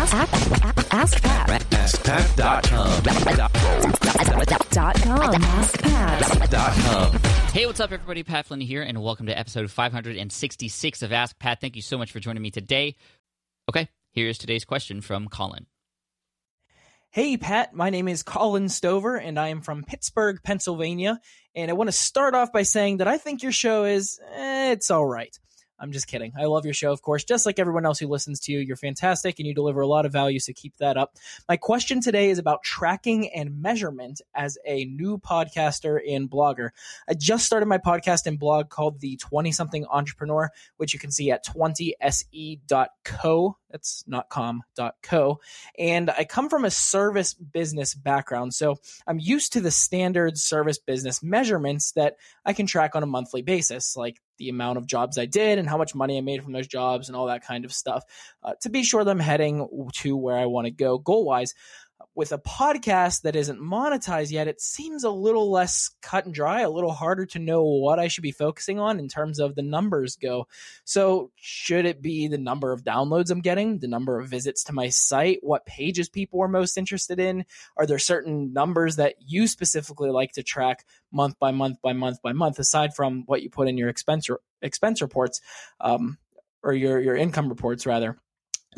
Ask, ask, ask Pat. AskPat.com. Dot com. Ask Pat. .com. Hey, what's up, everybody? Pat Flynn here, and welcome to episode 566 of Ask Pat. Thank you so much for joining me today. Okay, here's today's question from Colin. Hey, Pat. My name is Colin Stover, and I am from Pittsburgh, Pennsylvania. And I want to start off by saying that I think your show is, eh, it's all right. I'm just kidding. I love your show, of course, just like everyone else who listens to you. You're fantastic and you deliver a lot of value, so keep that up. My question today is about tracking and measurement as a new podcaster and blogger. I just started my podcast and blog called The 20 Something Entrepreneur, which you can see at 20se.co. That's not com, dot co. And I come from a service business background. So I'm used to the standard service business measurements that I can track on a monthly basis, like the amount of jobs I did and how much money I made from those jobs and all that kind of stuff uh, to be sure that I'm heading to where I want to go goal wise. With a podcast that isn't monetized yet, it seems a little less cut and dry, a little harder to know what I should be focusing on in terms of the numbers go. So, should it be the number of downloads I'm getting, the number of visits to my site, what pages people are most interested in? Are there certain numbers that you specifically like to track month by month by month by month, aside from what you put in your expense expense reports, um, or your your income reports rather?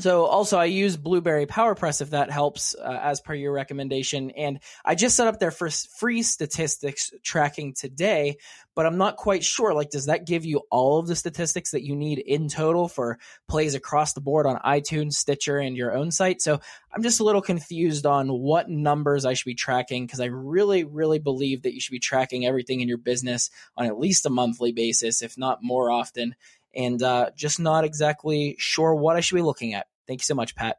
So also I use Blubrry PowerPress if that helps uh, as per your recommendation and I just set up their first free statistics tracking today but I'm not quite sure like does that give you all of the statistics that you need in total for plays across the board on iTunes, Stitcher and your own site. So I'm just a little confused on what numbers I should be tracking because I really really believe that you should be tracking everything in your business on at least a monthly basis if not more often and uh, just not exactly sure what I should be looking at. Thank you so much, Pat.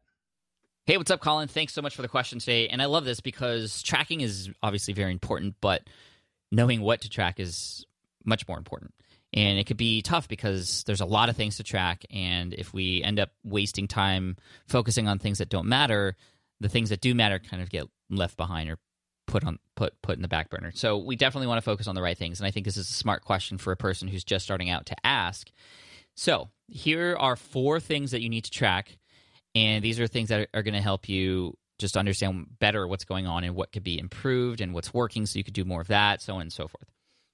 Hey, what's up, Colin? Thanks so much for the question today. And I love this because tracking is obviously very important, but knowing what to track is much more important. And it could be tough because there's a lot of things to track. And if we end up wasting time focusing on things that don't matter, the things that do matter kind of get left behind or put on put put in the back burner. So we definitely want to focus on the right things. And I think this is a smart question for a person who's just starting out to ask. So here are four things that you need to track, and these are things that are, going to help you just understand better what's going on and what could be improved and what's working, so you could do more of that, so on and so forth.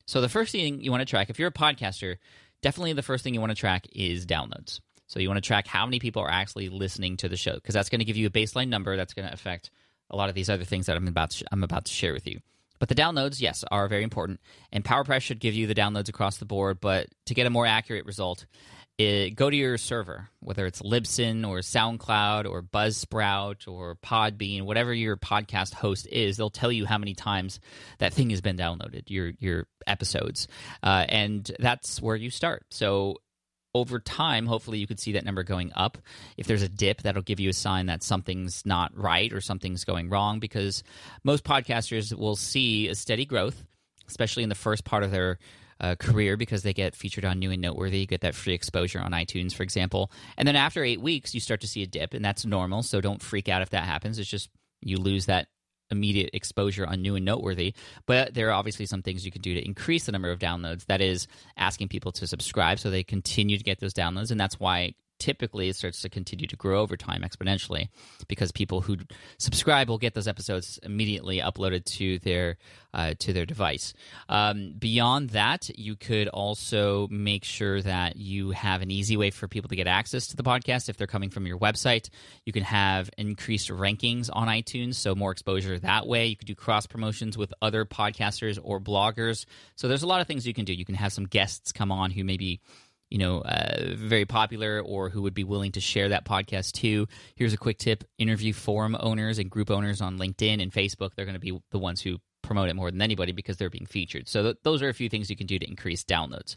So the first thing you want to track, if you're a podcaster, definitely the first thing you want to track is downloads. So you want to track how many people are actually listening to the show because that's going to give you a baseline number that's going to affect a lot of these other things that I'm about to, I'm about to share with you. But the downloads, yes, are very important. And PowerPress should give you the downloads across the board. But to get a more accurate result, it, go to your server, whether it's Libsyn or SoundCloud or Buzzsprout or Podbean, whatever your podcast host is. They'll tell you how many times that thing has been downloaded, your your episodes, uh, and that's where you start. So over time, hopefully you could see that number going up. If there's a dip, that'll give you a sign that something's not right or something's going wrong because most podcasters will see a steady growth, especially in the first part of their uh, career because they get featured on New and Noteworthy, you get that free exposure on iTunes, for example. And then after eight weeks, you start to see a dip, and that's normal. So don't freak out if that happens. It's just you lose that immediate exposure on new and noteworthy. But there are obviously some things you can do to increase the number of downloads. That is asking people to subscribe so they continue to get those downloads. And that's why typically it starts to continue to grow over time exponentially because people who subscribe will get those episodes immediately uploaded to their uh, to their device. Um, beyond that, you could also make sure that you have an easy way for people to get access to the podcast if they're coming from your website. You can have increased rankings on iTunes, so more exposure that way. You could do cross promotions with other podcasters or bloggers. So there's a lot of things you can do. You can have some guests come on who maybe you know, uh, very popular or who would be willing to share that podcast too. Here's a quick tip interview forum owners and group owners on LinkedIn and Facebook. They're going to be the ones who promote it more than anybody because they're being featured. So, th- those are a few things you can do to increase downloads.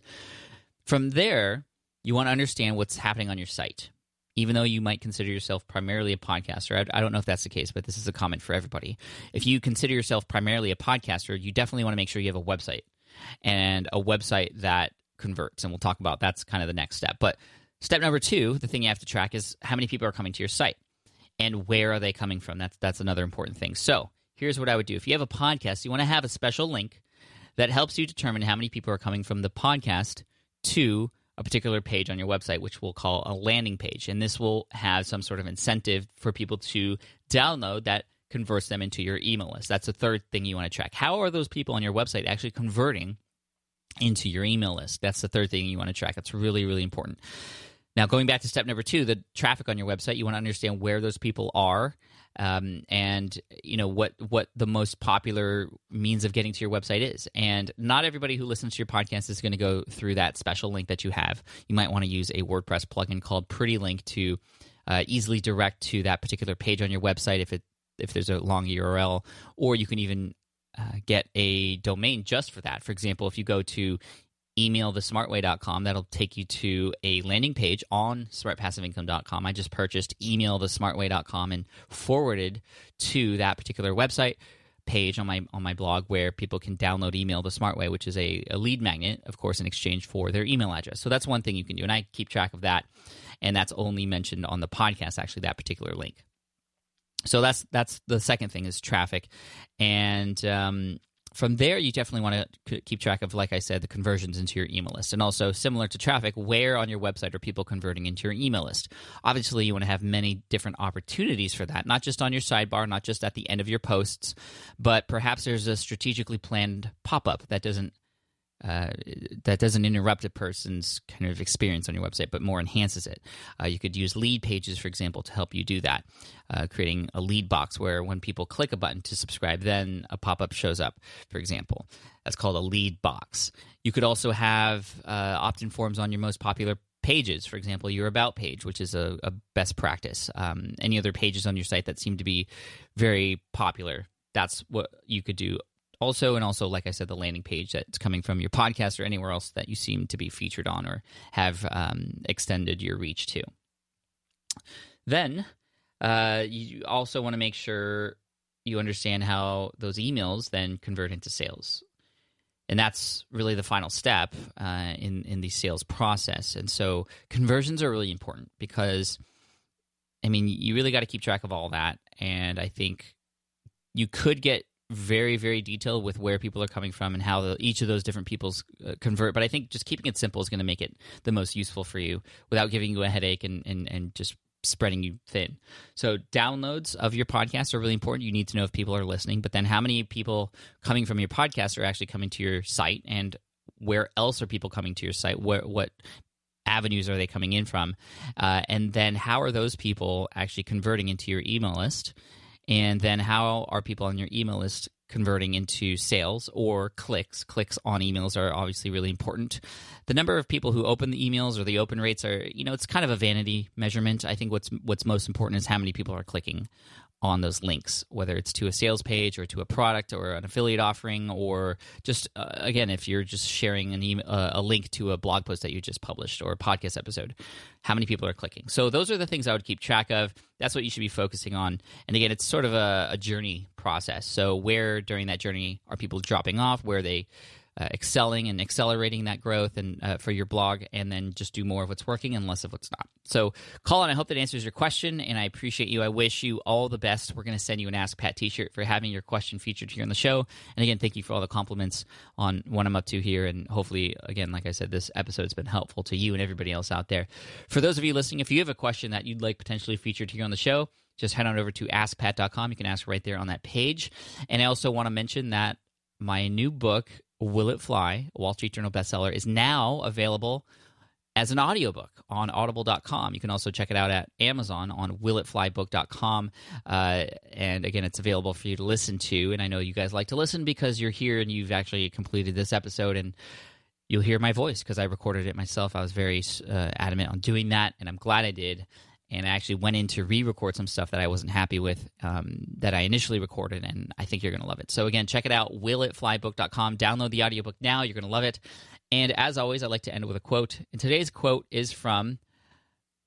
From there, you want to understand what's happening on your site. Even though you might consider yourself primarily a podcaster, I, I don't know if that's the case, but this is a comment for everybody. If you consider yourself primarily a podcaster, you definitely want to make sure you have a website and a website that converts, and we'll talk about that's kind of the next step. But step number two, the thing you have to track is how many people are coming to your site and where are they coming from. That's that's another important thing. So here's what I would do: if you have a podcast, you want to have a special link that helps you determine how many people are coming from the podcast to a particular page on your website, which we'll call a landing page. And this will have some sort of incentive for people to download that converts them into your email list. That's the third thing you want to track. How are those people on your website actually converting into your email list? That's the third thing you want to track. That's really, really important. Now, going back to step number two, the traffic on your website, you want to understand where those people are um, and you know what what the most popular means of getting to your website is. And not everybody who listens to your podcast is going to go through that special link that you have. You might want to use a WordPress plugin called Pretty Link to uh, easily direct to that particular page on your website if it if there's a long URL, or you can even uh, get a domain just for that. For example, if you go to emailthesmartway.com. That'll take you to a landing page on smartpassiveincome.com. I just purchased emailthesmartway.com and forwarded to that particular website page on my on my blog where people can download email the smart way which is a, a lead magnet of course in exchange for their email address so that's one thing you can do and i keep track of that and that's only mentioned on the podcast actually that particular link so that's that's the second thing is traffic and um, from there, you definitely want to keep track of, like I said, the conversions into your email list. And also, similar to traffic, where on your website are people converting into your email list? Obviously, you want to have many different opportunities for that, not just on your sidebar, not just at the end of your posts, but perhaps there's a strategically planned pop up that doesn't uh, that doesn't interrupt a person's kind of experience on your website, but more enhances it. Uh, you could use Leadpages, for example, to help you do that, uh, creating a LeadBox where when people click a button to subscribe, then a pop up shows up, for example. That's called a LeadBox. You could also have uh, opt in forms on your most popular pages, for example, your about page, which is a, a best practice. Um, any other pages on your site that seem to be very popular, that's what you could do also and also like i said the landing page that's coming from your podcast or anywhere else that you seem to be featured on or have um, extended your reach to. Then uh, you also want to make sure you understand how those emails then convert into sales. And that's really the final step uh, in in the sales process. And so conversions are really important because i mean you really got to keep track of all that. And i think you could get very very detailed with where people are coming from and how the, each of those different peoples uh, convert. But i think just keeping it simple is going to make it the most useful for you without giving you a headache and, and, and just spreading you thin. So downloads of your podcast are really important. You need to know if people are listening but then how many people coming from your podcast are actually coming to your site and where else are people coming to your site? Where what avenues are they coming in from? Uh, and then how are those people actually converting into your email list and then how are people on your email list converting into sales or clicks? Clicks on emails are obviously really important. The number of people who open the emails or the open rates are, you know, it's kind of a vanity measurement. I think what's what's most important is how many people are clicking on those links, whether it's to a sales page or to a product or an affiliate offering, or just uh, again, if you're just sharing an email, uh, a link to a blog post that you just published or a podcast episode, how many people are clicking? So those are the things I would keep track of. That's what you should be focusing on. And again, it's sort of a, a journey process. So where during that journey are people dropping off? Where they uh, excelling and accelerating that growth and uh, for your blog and then just do more of what's working and less of what's not. So colin i hope that answers your question and i appreciate you. I wish you all the best. We're going to send you an ask pat t-shirt for having your question featured here on the show. And again thank you for all the compliments on what i'm up to here and hopefully again like i said this episode's been helpful to you and everybody else out there. For those of you listening if you have a question that you'd like potentially featured here on the show just head on over to askpat.com. You can ask right there on that page. And I also want to mention that my new book Will It Fly, a Wall Street Journal bestseller, is now available as an audiobook on audible.com. You can also check it out at Amazon on willitflybook.com. Uh, and again, it's available for you to listen to. And I know you guys like to listen because you're here and you've actually completed this episode and you'll hear my voice because I recorded it myself. I was very uh, adamant on doing that, and I'm glad I did and I actually went in to re-record some stuff that I wasn't happy with um, that I initially recorded, and I think you're going to love it. So again, check it out, willitflybook.com. Download the audiobook now. You're going to love it. And as always, I like to end with a quote. And today's quote is from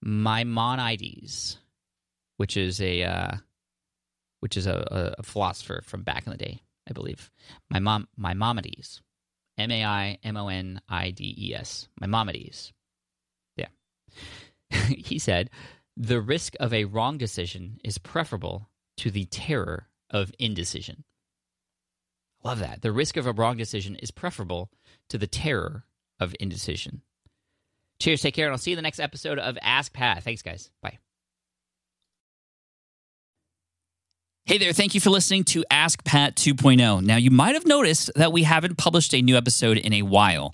Maimonides, which is a uh, which is a, a, philosopher from back in the day, I believe. My mom, Maimonides, M A I M O N I D E S, Maimonides. Yeah, he said the risk of a wrong decision is preferable to the terror of indecision. Love that. The risk of a wrong decision is preferable to the terror of indecision. Cheers, take care, and I'll see you in the next episode of Ask Pat. Thanks, guys. Bye. Hey there, thank you for listening to Ask Pat 2.0. Now, you might have noticed that we haven't published a new episode in a while.